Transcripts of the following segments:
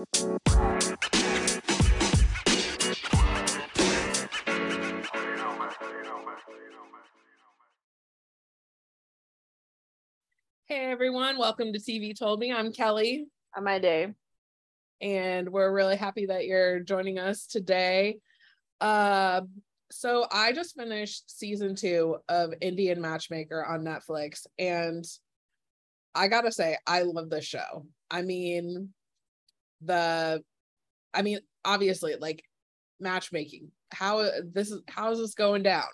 Hey everyone, welcome to TV Told Me. I'm Kelly. My day. And we're really happy that you're joining us today. Uh, so I just finished season two of Indian Matchmaker on Netflix, and I gotta say, I love this show. I mean, the I mean, obviously, like matchmaking. How this is how is this going down?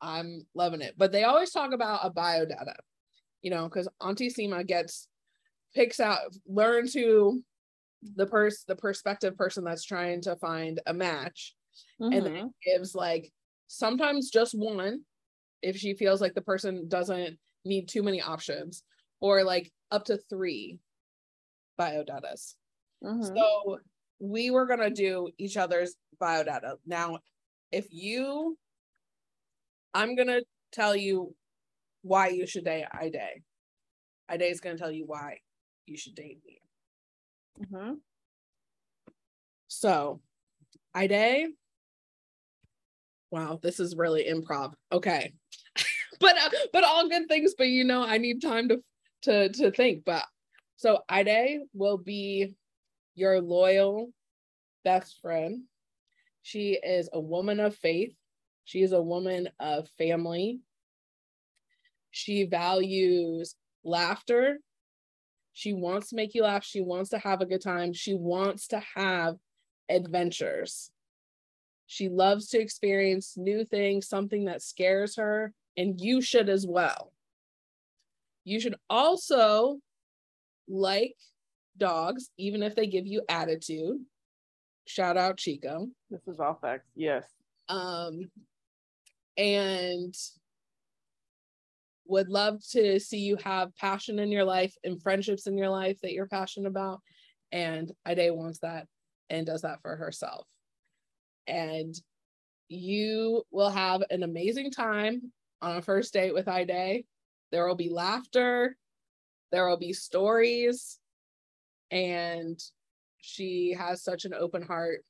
I'm loving it. But they always talk about a biodata you know, because Auntie Sima gets picks out learns who the person the perspective person that's trying to find a match mm-hmm. and then gives like sometimes just one if she feels like the person doesn't need too many options or like up to three biodatas mm-hmm. so we were going to do each other's biodata now if you i'm going to tell you why you should date Ade. Ade is going to tell you why you should date me. Mm-hmm. So, Ade, wow, this is really improv. Okay, but uh, but all good things. But you know, I need time to to to think. But so Ade will be your loyal best friend. She is a woman of faith. She is a woman of family. She values laughter. She wants to make you laugh. She wants to have a good time. She wants to have adventures. She loves to experience new things, something that scares her, and you should as well. You should also like dogs, even if they give you attitude. Shout out Chico. This is all facts. Yes. Um, and would love to see you have passion in your life and friendships in your life that you're passionate about. And Ade wants that and does that for herself. And you will have an amazing time on a first date with Ade. There will be laughter, there will be stories, and she has such an open heart.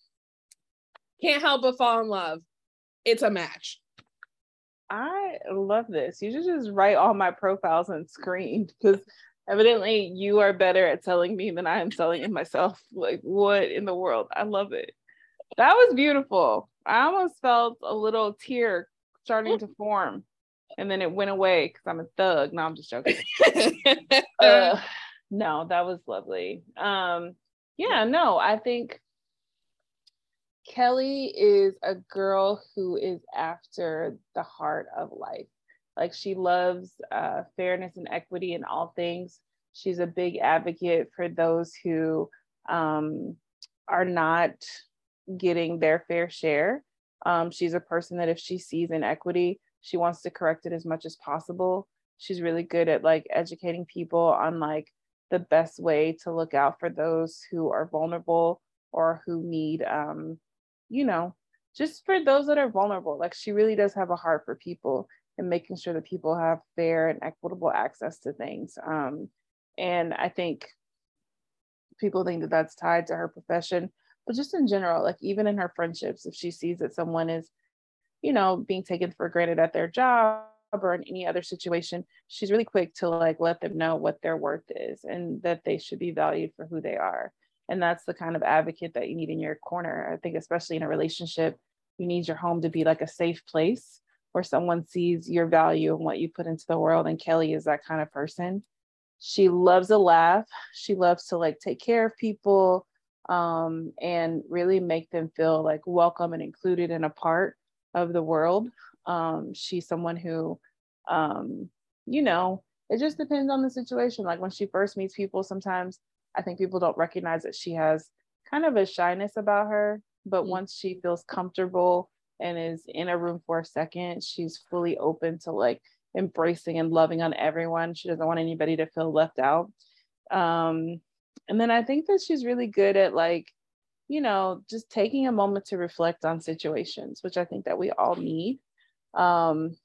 Can't help but fall in love. It's a match. I love this. You should just write all my profiles on screen because evidently you are better at telling me than I am telling it myself. Like, what in the world? I love it. That was beautiful. I almost felt a little tear starting to form and then it went away because I'm a thug. No, I'm just joking. uh, no, that was lovely. Um, yeah, no, I think Kelly is a girl who is after the heart of life. Like she loves uh, fairness and equity in all things. She's a big advocate for those who um, are not getting their fair share. Um, she's a person that if she sees inequity, she wants to correct it as much as possible. She's really good at like educating people on like the best way to look out for those who are vulnerable or who need um, you know, just for those that are vulnerable. Like she really does have a heart for people and making sure that people have fair and equitable access to things. Um, and I think people think that that's tied to her profession, but just in general, like even in her friendships, if she sees that someone is, you know, being taken for granted at their job or in any other situation, she's really quick to like let them know what their worth is and that they should be valued for who they are. And that's the kind of advocate that you need in your corner. I think especially in a relationship you need your home to be like a safe place where someone sees your value and what you put into the world. And kelly is that kind of person. She loves a laugh. She loves to like take care of people um, and really make them feel like welcome and included and a part of the world um, she's someone who um, you know it just depends on the situation like when she first meets people sometimes I think people don't recognize that she has kind of a shyness about her, but mm-hmm. once she feels comfortable and is in a room for a second, she's fully open to like embracing and loving on everyone. She doesn't want anybody to feel left out. Um, and then I think that she's really good at like, you know, just taking a moment to reflect on situations, which I think that we all need. Um,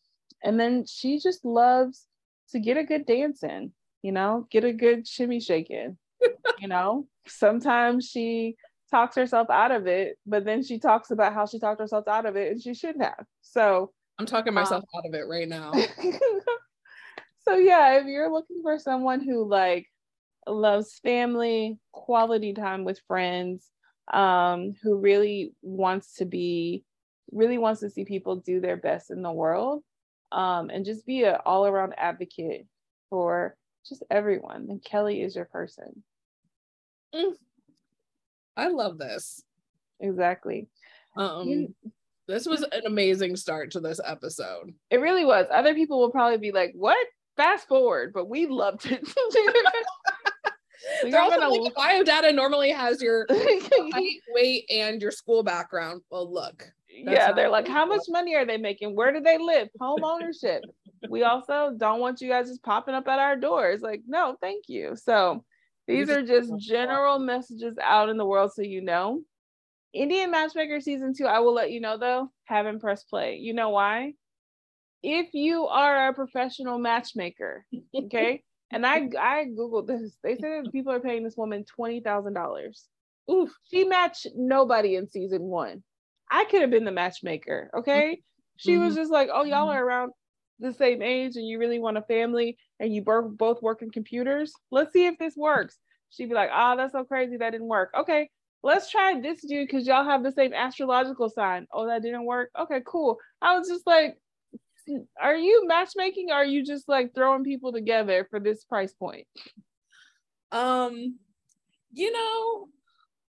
and then she just loves to get a good dance in, you know, get a good shimmy shake in you know sometimes she talks herself out of it, but then she talks about how she talked herself out of it and she shouldn't have. So I'm talking myself um, out of it right now. so yeah, if you're looking for someone who like loves family, quality time with friends, um, who really wants to be, really wants to see people do their best in the world, um, and just be an all around advocate for just everyone, And Kelly is your person. Mm. I love this. Exactly. Um, you, this was an amazing start to this episode. It really was. Other people will probably be like, "What?" Fast forward, but we loved it. They're also gonna... like, bio data normally has your height, weight, and your school background. Well, look. Yeah, they're like, how much money are they making? Where do they live? Home ownership. we also don't want you guys just popping up at our doors. Like, no, thank you. So these are just general messages out in the world so you know. Indian Matchmaker season two, I will let you know though, haven't pressed play. You know why? If you are a professional matchmaker, okay, and I I googled this. They said that people are paying this woman twenty thousand dollars. Oof, she matched nobody in season one. I could have been the matchmaker. Okay, she mm-hmm. was just like, "Oh, y'all are around the same age, and you really want a family, and you both both work in computers. Let's see if this works." She'd be like, "Oh, that's so crazy. That didn't work. Okay, let's try this dude because y'all have the same astrological sign. Oh, that didn't work. Okay, cool. I was just like, are you matchmaking or are you just like throwing people together for this price point? Um, you know,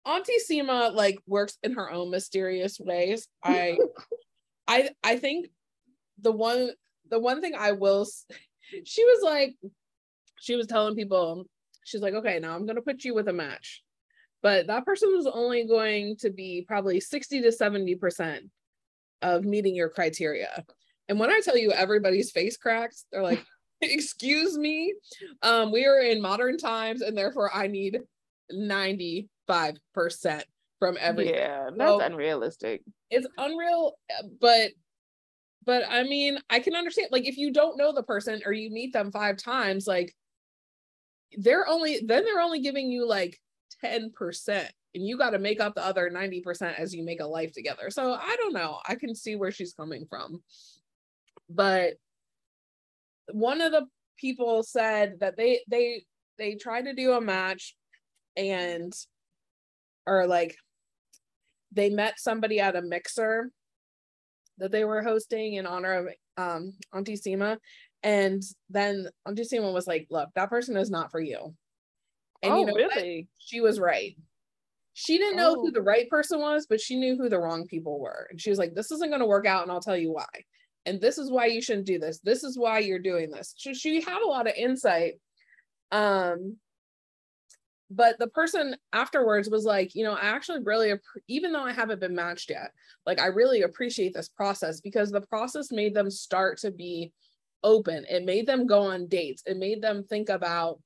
Auntie Sima like works in her own mysterious ways. I I I think the one the one thing I will she was like she was telling people she's like okay now I'm going to put you with a match. But that person was only going to be probably 60 to 70% of meeting your criteria. And when I tell you everybody's face cracks, they're like, excuse me. Um, we are in modern times, and therefore I need 95% from everything. Yeah, that's so unrealistic. It's unreal, but but I mean, I can understand like if you don't know the person or you meet them five times, like they're only then they're only giving you like 10% and you got to make up the other 90% as you make a life together. So I don't know. I can see where she's coming from but one of the people said that they they they tried to do a match and or like they met somebody at a mixer that they were hosting in honor of um Auntie Sima. And then Auntie Sima was like, look, that person is not for you. And oh, you know really? She was right. She didn't know oh. who the right person was, but she knew who the wrong people were. And she was like, this isn't going to work out, and I'll tell you why and this is why you shouldn't do this this is why you're doing this she, she had a lot of insight um but the person afterwards was like you know i actually really even though i haven't been matched yet like i really appreciate this process because the process made them start to be open it made them go on dates it made them think about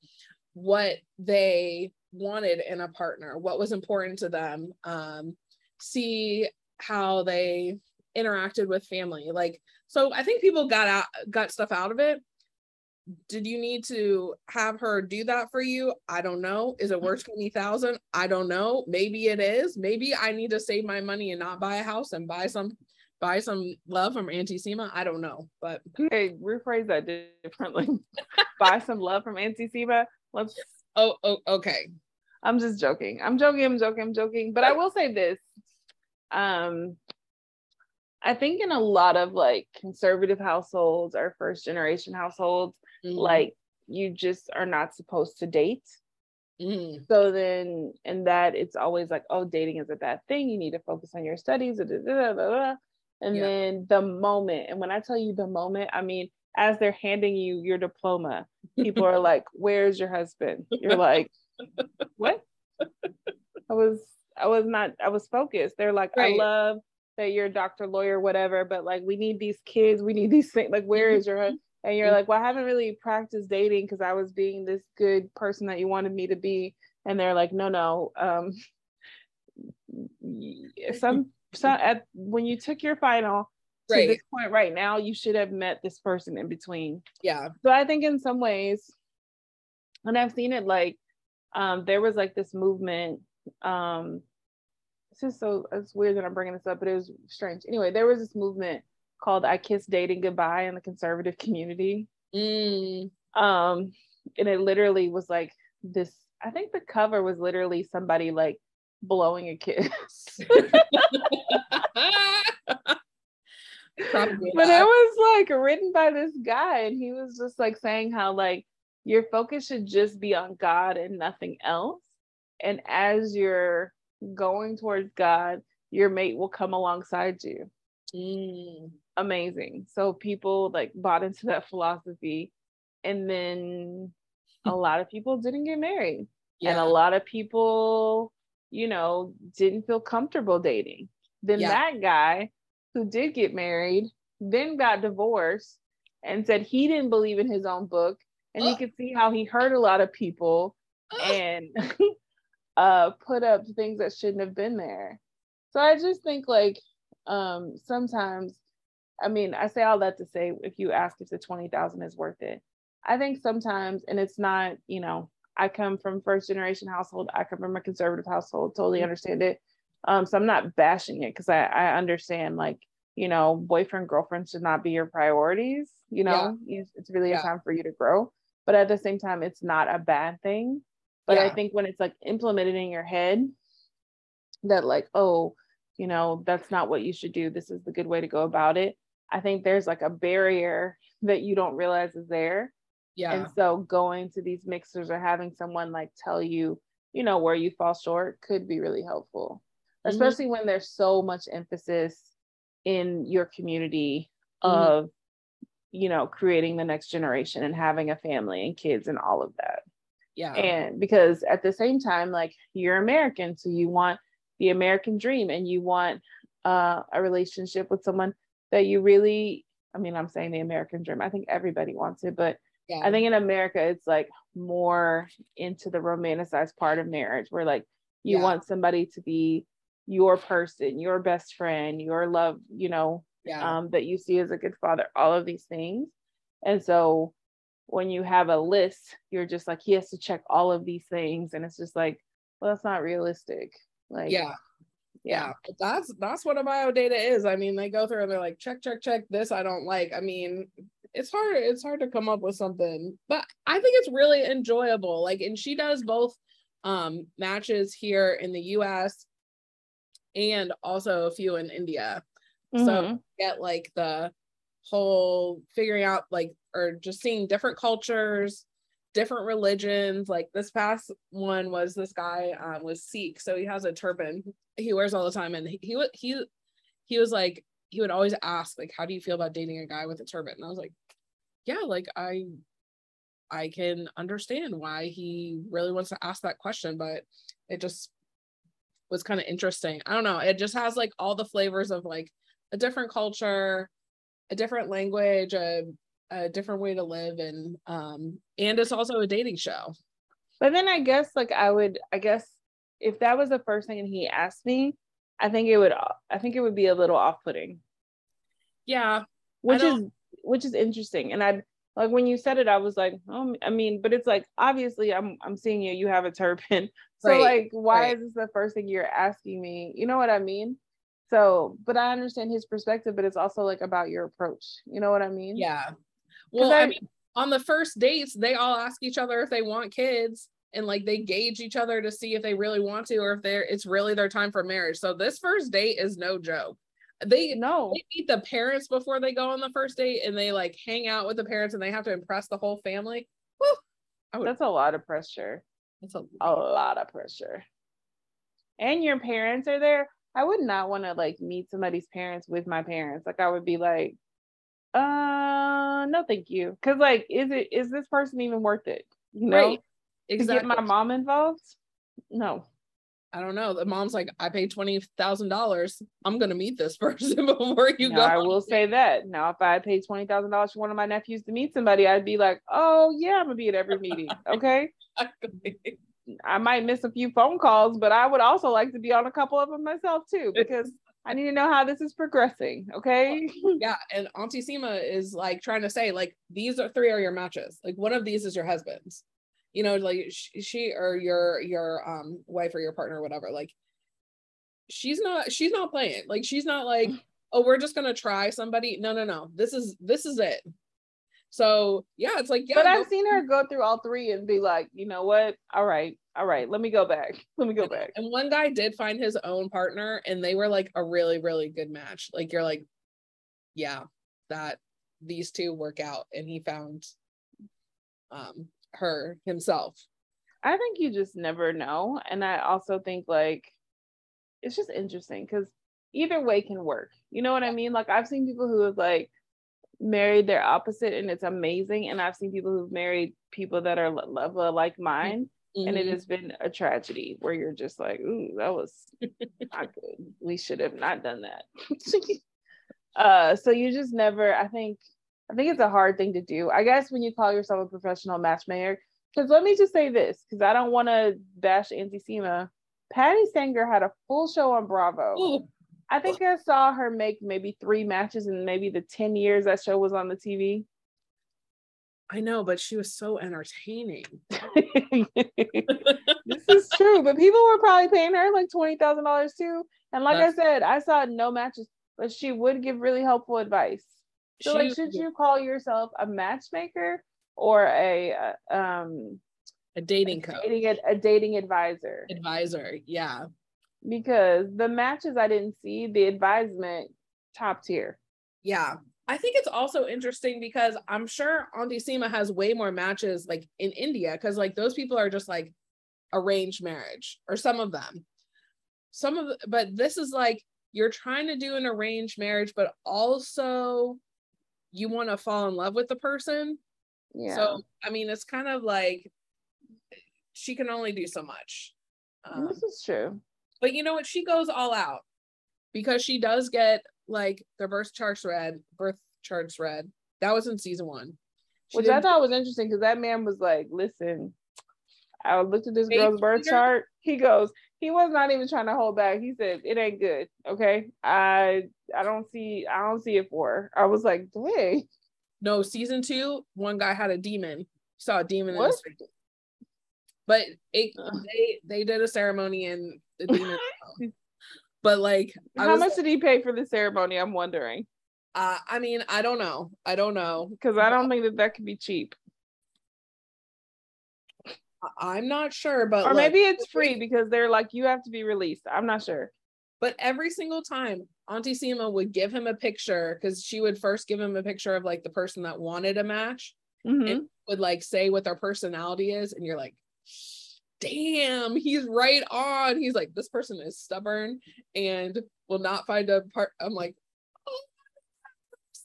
what they wanted in a partner what was important to them um see how they interacted with family like so I think people got out got stuff out of it. Did you need to have her do that for you? I don't know. Is it worth 20,000? I don't know. Maybe it is. Maybe I need to save my money and not buy a house and buy some buy some love from Auntie Sima. I don't know. But hey, rephrase that differently. buy some love from Auntie Sima. Let's Oh, oh, okay. I'm just joking. I'm joking. I'm joking. I'm joking. But I will say this. Um, I think in a lot of like conservative households or first generation households, mm-hmm. like you just are not supposed to date. Mm-hmm. So then, and that it's always like, oh, dating is a bad thing. You need to focus on your studies. Blah, blah, blah, and yeah. then the moment, and when I tell you the moment, I mean, as they're handing you your diploma, people are like, where's your husband? You're like, what? I was, I was not, I was focused. They're like, right. I love that you're a doctor, lawyer, whatever, but like we need these kids, we need these things. Like, where is your and you're like, well, I haven't really practiced dating because I was being this good person that you wanted me to be. And they're like, no, no. Um, some some at when you took your final right. to this point right now, you should have met this person in between. Yeah. So I think in some ways, and I've seen it like um, there was like this movement. Um, it's just so it's weird that I'm bringing this up, but it was strange. Anyway, there was this movement called "I Kiss Dating Goodbye" in the conservative community. Mm. Um, and it literally was like this. I think the cover was literally somebody like blowing a kiss. Probably but not. it was like written by this guy, and he was just like saying how like your focus should just be on God and nothing else. And as you're going towards God, your mate will come alongside you. Mm. Amazing. So people like bought into that philosophy, and then a lot of people didn't get married, yeah. and a lot of people, you know, didn't feel comfortable dating. Then yeah. that guy who did get married, then got divorced and said he didn't believe in his own book and he could see how he hurt a lot of people and uh put up things that shouldn't have been there. So I just think like um sometimes I mean, I say all that to say if you ask if the 20,000 is worth it. I think sometimes and it's not, you know, I come from first generation household, I come from a conservative household, totally mm-hmm. understand it. Um, so I'm not bashing it because I, I understand like, you know, boyfriend, girlfriend should not be your priorities. You know, yeah. it's really yeah. a time for you to grow. But at the same time, it's not a bad thing. But yeah. I think when it's like implemented in your head that like, oh, you know, that's not what you should do. This is the good way to go about it. I think there's like a barrier that you don't realize is there. Yeah. And so going to these mixers or having someone like tell you, you know, where you fall short could be really helpful. Mm-hmm. especially when there's so much emphasis in your community mm-hmm. of you know creating the next generation and having a family and kids and all of that yeah and because at the same time like you're american so you want the american dream and you want uh, a relationship with someone that you really i mean i'm saying the american dream i think everybody wants it but yeah. i think in america it's like more into the romanticized part of marriage where like you yeah. want somebody to be your person, your best friend, your love, you know, yeah. um, that you see as a good father, all of these things. And so when you have a list, you're just like, he has to check all of these things. And it's just like, well, that's not realistic. Like, yeah. Yeah, that's that's what a bio data is. I mean, they go through and they're like, check, check, check. This I don't like. I mean, it's hard. It's hard to come up with something, but I think it's really enjoyable. Like, and she does both um matches here in the U.S and also a few in India. Mm-hmm. So get like the whole figuring out like or just seeing different cultures, different religions. Like this past one was this guy um, was Sikh, so he has a turban he wears all the time, and he he he he was like he would always ask like, "How do you feel about dating a guy with a turban?" And I was like, "Yeah, like I." I can understand why he really wants to ask that question, but it just was kind of interesting. I don't know. It just has like all the flavors of like a different culture, a different language, a, a different way to live and um and it's also a dating show. But then I guess like I would I guess if that was the first thing and he asked me, I think it would I think it would be a little off-putting. Yeah. Which is which is interesting. And I like when you said it, I was like, oh, I mean, but it's like obviously I'm I'm seeing you. You have a turban, so right. like, why right. is this the first thing you're asking me? You know what I mean? So, but I understand his perspective, but it's also like about your approach. You know what I mean? Yeah. Well, I, I mean, on the first dates, they all ask each other if they want kids and like they gauge each other to see if they really want to or if they're it's really their time for marriage. So this first date is no joke. They know they meet the parents before they go on the first date and they like hang out with the parents and they have to impress the whole family. Would, that's a lot of pressure. That's a, a lot of pressure. And your parents are there. I would not want to like meet somebody's parents with my parents. Like i would be like uh no thank you. Because like is it is this person even worth it? You know? Right. Exactly. get my mom involved no I don't know. The mom's like, I paid twenty thousand dollars. I'm gonna meet this person before you go. I will say that. Now, if I paid twenty thousand dollars for one of my nephews to meet somebody, I'd be like, oh yeah, I'm gonna be at every meeting. Okay. I might miss a few phone calls, but I would also like to be on a couple of them myself too, because I need to know how this is progressing. Okay. yeah. And Auntie Sima is like trying to say, like, these are three are your matches. Like one of these is your husband's you know like she, she or your your um wife or your partner or whatever like she's not she's not playing. Like she's not like oh we're just gonna try somebody. No no no. This is this is it. So yeah it's like yeah but i've seen her go through all three and be like you know what? All right all right let me go back. Let me go back. and one guy did find his own partner and they were like a really really good match. Like you're like yeah that these two work out. And he found um her himself i think you just never know and i also think like it's just interesting because either way can work you know what i mean like i've seen people who have like married their opposite and it's amazing and i've seen people who've married people that are level like mine mm-hmm. and it mm-hmm. has been a tragedy where you're just like ooh that was not good we should have not done that uh so you just never i think I think it's a hard thing to do. I guess when you call yourself a professional matchmaker, because let me just say this, because I don't want to bash Auntie Sima. Patti Stanger had a full show on Bravo. Ooh. I think I saw her make maybe three matches in maybe the 10 years that show was on the TV. I know, but she was so entertaining. this is true, but people were probably paying her like $20,000 too. And like That's- I said, I saw no matches, but she would give really helpful advice. So, she, like, should you call yourself a matchmaker or a uh, um a dating coach, a dating, a dating advisor? Advisor, yeah. Because the matches I didn't see, the advisement top tier. Yeah. I think it's also interesting because I'm sure Auntie Sima has way more matches like in India because like those people are just like arranged marriage or some of them. Some of the, but this is like you're trying to do an arranged marriage, but also you want to fall in love with the person. Yeah. So I mean, it's kind of like she can only do so much. Um, this is true. But you know what? She goes all out because she does get like the birth charts read, birth charts read. That was in season one. She Which I thought was interesting because that man was like, listen, I looked at this girl's birth chart. He goes, he was not even trying to hold back. He said, "It ain't good." Okay, I I don't see I don't see it for her. I was like, "Dang." No, season two, one guy had a demon. Saw a demon what? in his face. But it they they did a ceremony and the demon. but like, how much did he pay for the ceremony? I'm wondering. Uh, I mean, I don't know. I don't know because I don't think that that could be cheap. I'm not sure, but or maybe it's free because they're like you have to be released. I'm not sure. But every single time Auntie Sima would give him a picture because she would first give him a picture of like the person that wanted a match mm-hmm. and would like say what their personality is, and you're like, damn, he's right on. He's like, this person is stubborn and will not find a part. I'm like, oh.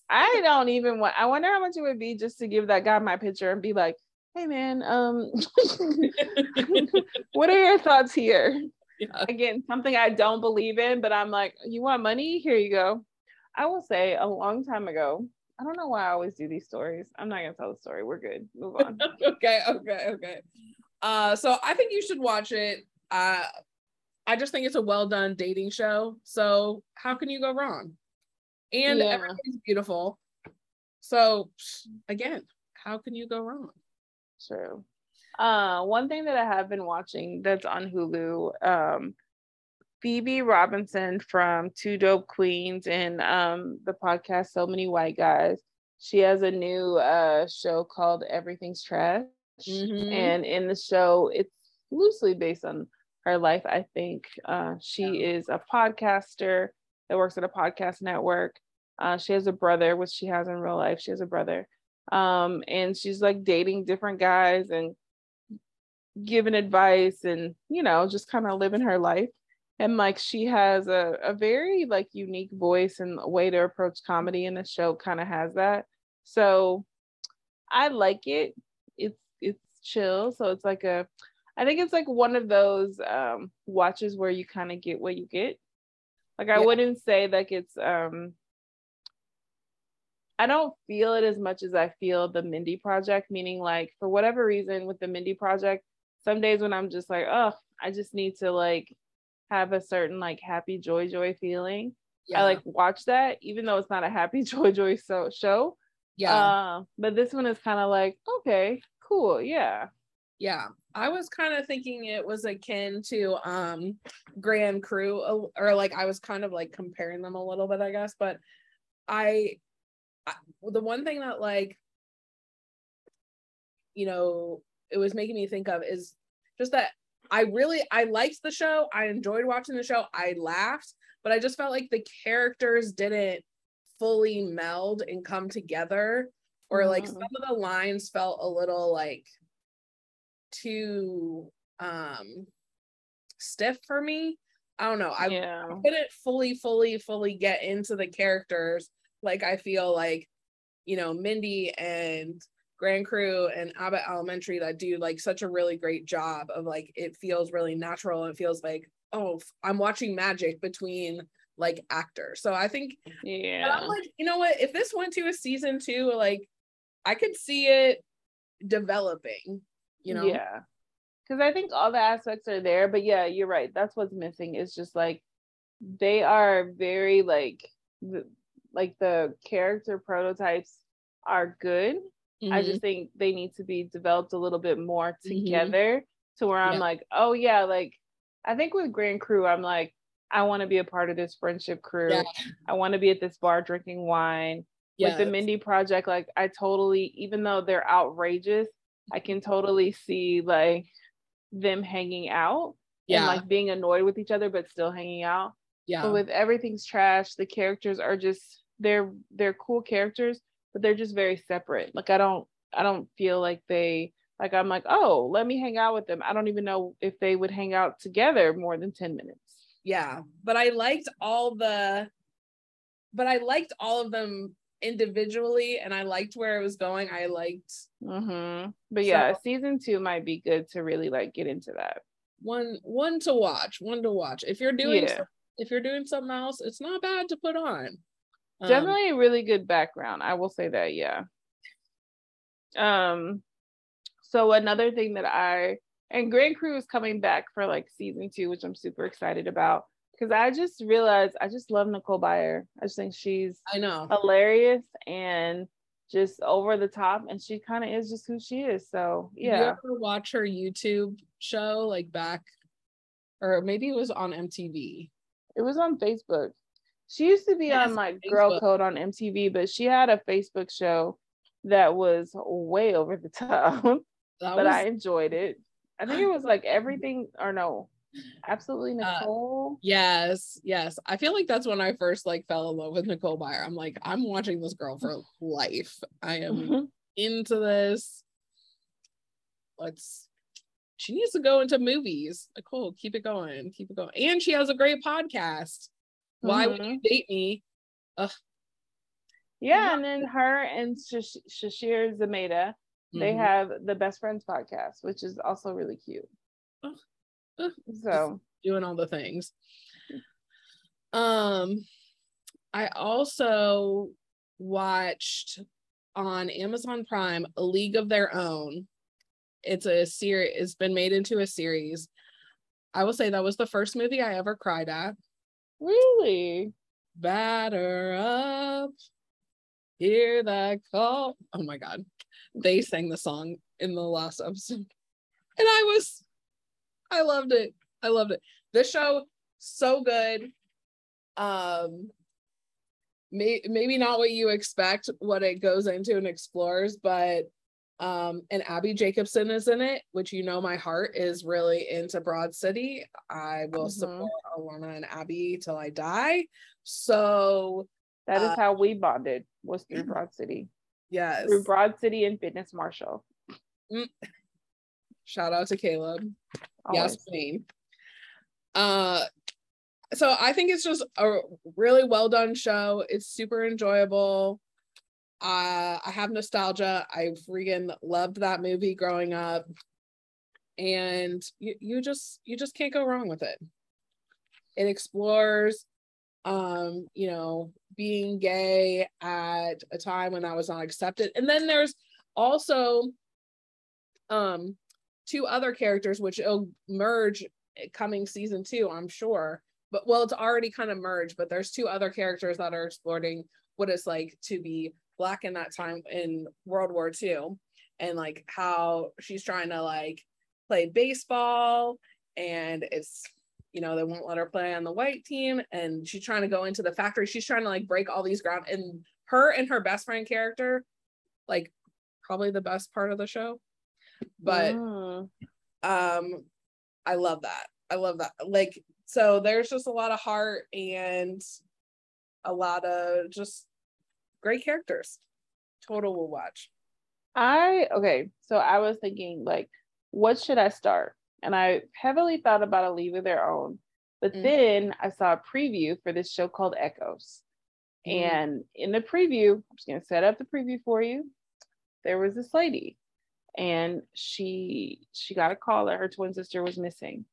I don't even want. I wonder how much it would be just to give that guy my picture and be like, hey man um what are your thoughts here? Yeah. again something i don't believe in but i'm like you want money? Here you go. I will say a long time ago i don't know why i always do these stories. I'm not gonna tell the story. We're good. Move on. Okay okay okay. Uh so i think you should watch it. Uh i just think it's a well done dating show so how can you go wrong? And yeah. everything's beautiful. So again how can you go wrong True. Uh, one thing that I have been watching that's on Hulu, um, Phoebe Robinson from Two Dope Queens and um, the podcast So Many White Guys. She has a new uh, show called Everything's Trash. Mm-hmm. And in the show, it's loosely based on her life, I think. Uh, she yeah. is a podcaster that works at a podcast network. Uh, she has a brother, which she has in real life. She has a brother um and she's like dating different guys and giving advice and you know just kind of living her life. And like she has a, a very like unique voice and way to approach comedy and the show kind of has that. So i like it. It's it's chill. So it's like a i think it's like one of those um watches where you kind of get what you get. Like i yeah. wouldn't say like it's um I don't feel it as much as I feel the Mindy project, meaning like for whatever reason with the Mindy project, some days when I'm just like, oh, I just need to like have a certain like happy joy joy feeling. Yeah. I like watch that, even though it's not a happy joy joy so show. Yeah. Uh, but this one is kind of like, okay, cool, yeah. Yeah, I was kind of thinking it was akin to um Grand Crew, or like I was kind of like comparing them a little bit, I guess. But I, I the one thing that like, you know, it was making me think of is just that I really I liked the show. I enjoyed watching the show. I laughed, but I just felt like the characters didn't fully meld and come together or mm-hmm. like some of the lines felt a little like too um stiff for me. I don't know. I, yeah. I couldn't fully, fully, fully get into the characters. Like I feel like, you know, Mindy and Grand Crew and Abbott Elementary that do like such a really great job of like it feels really natural. It feels like, oh, I'm watching magic between like actors. So I think yeah. I'm like, you know what? If this went to a season two, like I could see it developing you know yeah because i think all the aspects are there but yeah you're right that's what's missing is just like they are very like like the character prototypes are good mm-hmm. i just think they need to be developed a little bit more mm-hmm. together mm-hmm. to where i'm yeah. like oh yeah like i think with grand crew i'm like i want to be a part of this friendship crew yeah. i want to be at this bar drinking wine with the mindy project like i totally even though they're outrageous I can totally see like them hanging out yeah. and like being annoyed with each other but still hanging out. Yeah. But with everything's trash, the characters are just they're they're cool characters, but they're just very separate. Like I don't I don't feel like they like I'm like, "Oh, let me hang out with them." I don't even know if they would hang out together more than 10 minutes. Yeah, but I liked all the but I liked all of them individually and I liked where it was going. I liked mm-hmm. but yeah, so, season two might be good to really like get into that. One one to watch, one to watch. If you're doing yeah. if you're doing something else, it's not bad to put on. Um, Definitely a really good background. I will say that, yeah. Um so another thing that I and Grand Crew is coming back for like season two, which I'm super excited about because I just realized I just love Nicole Byer. I just think she's I know hilarious and just over the top, and she kind of is just who she is. So yeah. you ever watch her YouTube show like back, or maybe it was on MTV? It was on Facebook. She used to be yes, on like Facebook. Girl Code on MTV, but she had a Facebook show that was way over the top. but was... I enjoyed it. I think it was like everything or no, Absolutely uh, Nicole. Uh, yes, yes. I feel like that's when I first like fell in love with Nicole Byer. I'm like, I'm watching this girl for life. I am mm-hmm. into this. Let's she needs to go into movies. Nicole, keep it going, keep it going. And she has a great podcast. Mm-hmm. Why would you mm-hmm. date me? Ugh. Yeah, and then her and Shash- Sasheer Zamata, mm-hmm. they have the Best Friends podcast, which is also really cute. Ugh so doing all the things. Um, I also watched on Amazon Prime A League of Their Own. It's a series, it's been made into a series. I will say that was the first movie I ever cried at. Really? Batter up. Hear that call. Oh my god. They sang the song in the last episode. And I was I loved it. I loved it. This show so good. Um may, maybe not what you expect what it goes into and explores, but um and Abbi Jacobson is in it, which you know my heart is really into Broad City. I will mm-hmm. support Ilana and Abbi till I die. So that is uh, how we bonded was through Broad City. Yes. Through Broad City and Fitness Marshall. Mm. Shout out to Caleb. Always. Yes, queen. Uh, so I think it's just a really well done show. It's super enjoyable. Uh, I have nostalgia. I freaking loved that movie growing up, and you, you just you just can't go wrong with it. It explores, um, you know, being gay at a time when that was not accepted, and then there's also, um, two other characters, which will merge coming season two, I'm sure. But well, it's already kind of merged, but there's two other characters that are exploring what it's like to be black in that time in World War II. and like how she's trying to like play baseball and it's you know they won't let her play on the white team and she's trying to go into the factory she's trying to like break all these ground and her and her best friend character like probably the best part of the show but mm. um i love that i love that like so there's just a lot of heart and a lot of just great characters. Total will watch. I okay so i was thinking like what should i start? And i heavily thought about a league of their own but mm. then i saw a preview for this show called echoes. Mm. And in the preview i'm just going to set up the preview for you. There was this lady and she she got a call that her twin sister was missing.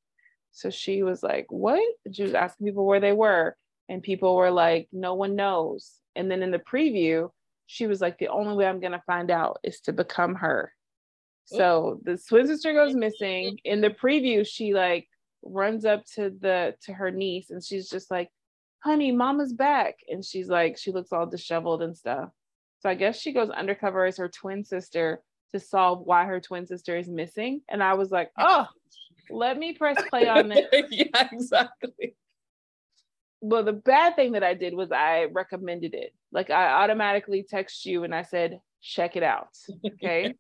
So she was like what? She was asking people where they were and people were like no one knows. And then in the preview she was like the only way i'm going to find out is to become her. So the twin sister goes missing. In the preview she like runs up to the to her niece and she's just like honey mama's back. And she's like she looks all disheveled and stuff. So I guess she goes undercover as her twin sister to solve why her twin sister is missing. And I was like, oh, let me press play on this. yeah, exactly. Well, the bad thing that I did was I recommended it. Like I automatically text you and I said, check it out. Okay.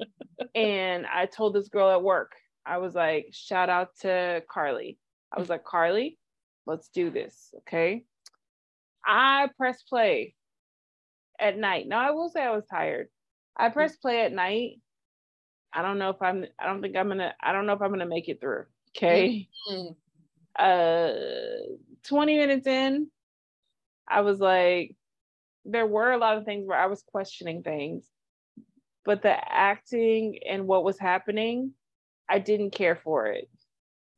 and I told this girl at work, I was like, shout out to Carly. I was like, Carly, let's do this. Okay. I press play at night. Now I will say I was tired. I press play at night. I don't know if I'm I don't think I'm gonna I don't know if I'm gonna make it through. Okay. Mm-hmm. Uh 20 minutes in, I was like, there were a lot of things where I was questioning things, but the acting and what was happening, I didn't care for it.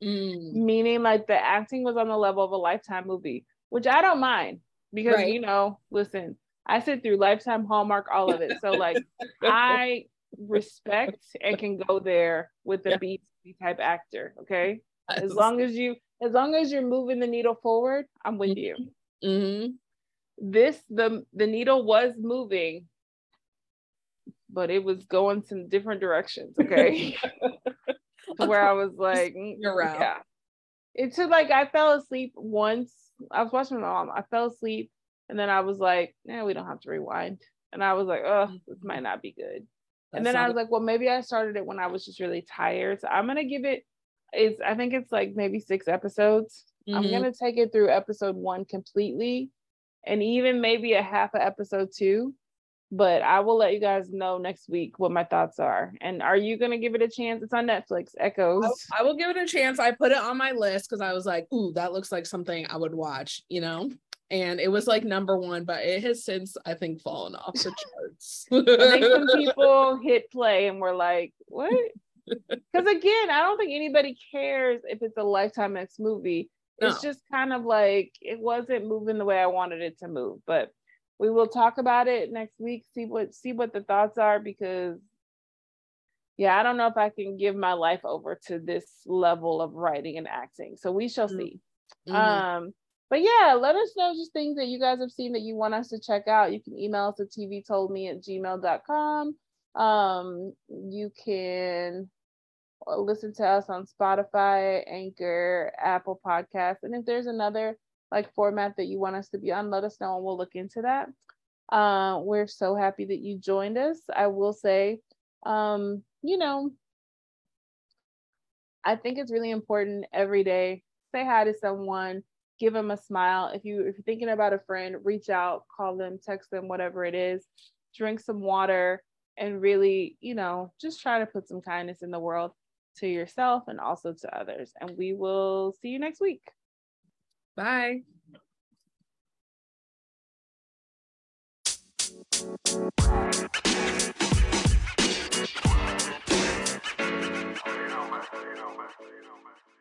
Mm. Meaning like the acting was on the level of a lifetime movie, which I don't mind because right. you know, listen, I sit through Lifetime, Hallmark, all of it. So like I respect and can go there with a yeah. B type actor. Okay, as long as you as long as you're moving the needle forward, I'm with you. Mm-hmm. This the the needle was moving, but it was going some different directions. Okay, where I was like, mm. Yeah, It's like I fell asleep once. I was watching my mom. I fell asleep and then I was like, "Yeah, we don't have to rewind. And I was like, oh, this might not be good. That's and then I was like, well, maybe I started it when I was just really tired. So I'm gonna give it it's I think it's like maybe six episodes. Mm-hmm. I'm gonna take it through episode one completely and even maybe a half of episode two. But I will let you guys know next week what my thoughts are. And are you gonna give it a chance? It's on Netflix, Echoes. I, I will give it a chance. I put it on my list because I was like, ooh, that looks like something I would watch, you know? and it was like number one, but it has since I think fallen off the charts. I think some people hit play and were like, "What?" Because again, I don't think anybody cares if it's a Lifetime X movie. No. It's just kind of like it wasn't moving the way I wanted it to move. But we will talk about it next week. See what see what the thoughts are because yeah, I don't know if I can give my life over to this level of writing and acting. So we shall mm-hmm. see. Mm-hmm. Um but yeah, let us know just things that you guys have seen that you want us to check out. You can email us at tvtoldme at gmail.com. Um, you can listen to us on Spotify, Anchor, Apple Podcasts. And if there's another like format that you want us to be on, let us know and we'll look into that. Uh, we're so happy that you joined us. I will say, um, you know, I think it's really important every day. Say hi to someone give them a smile. If you if you're thinking about a friend, reach out, call them, text them, whatever it is. Drink some water and really, you know, just try to put some kindness in the world to yourself and also to others. And we will see you next week. Bye. you know, man. You know, man. You know, man.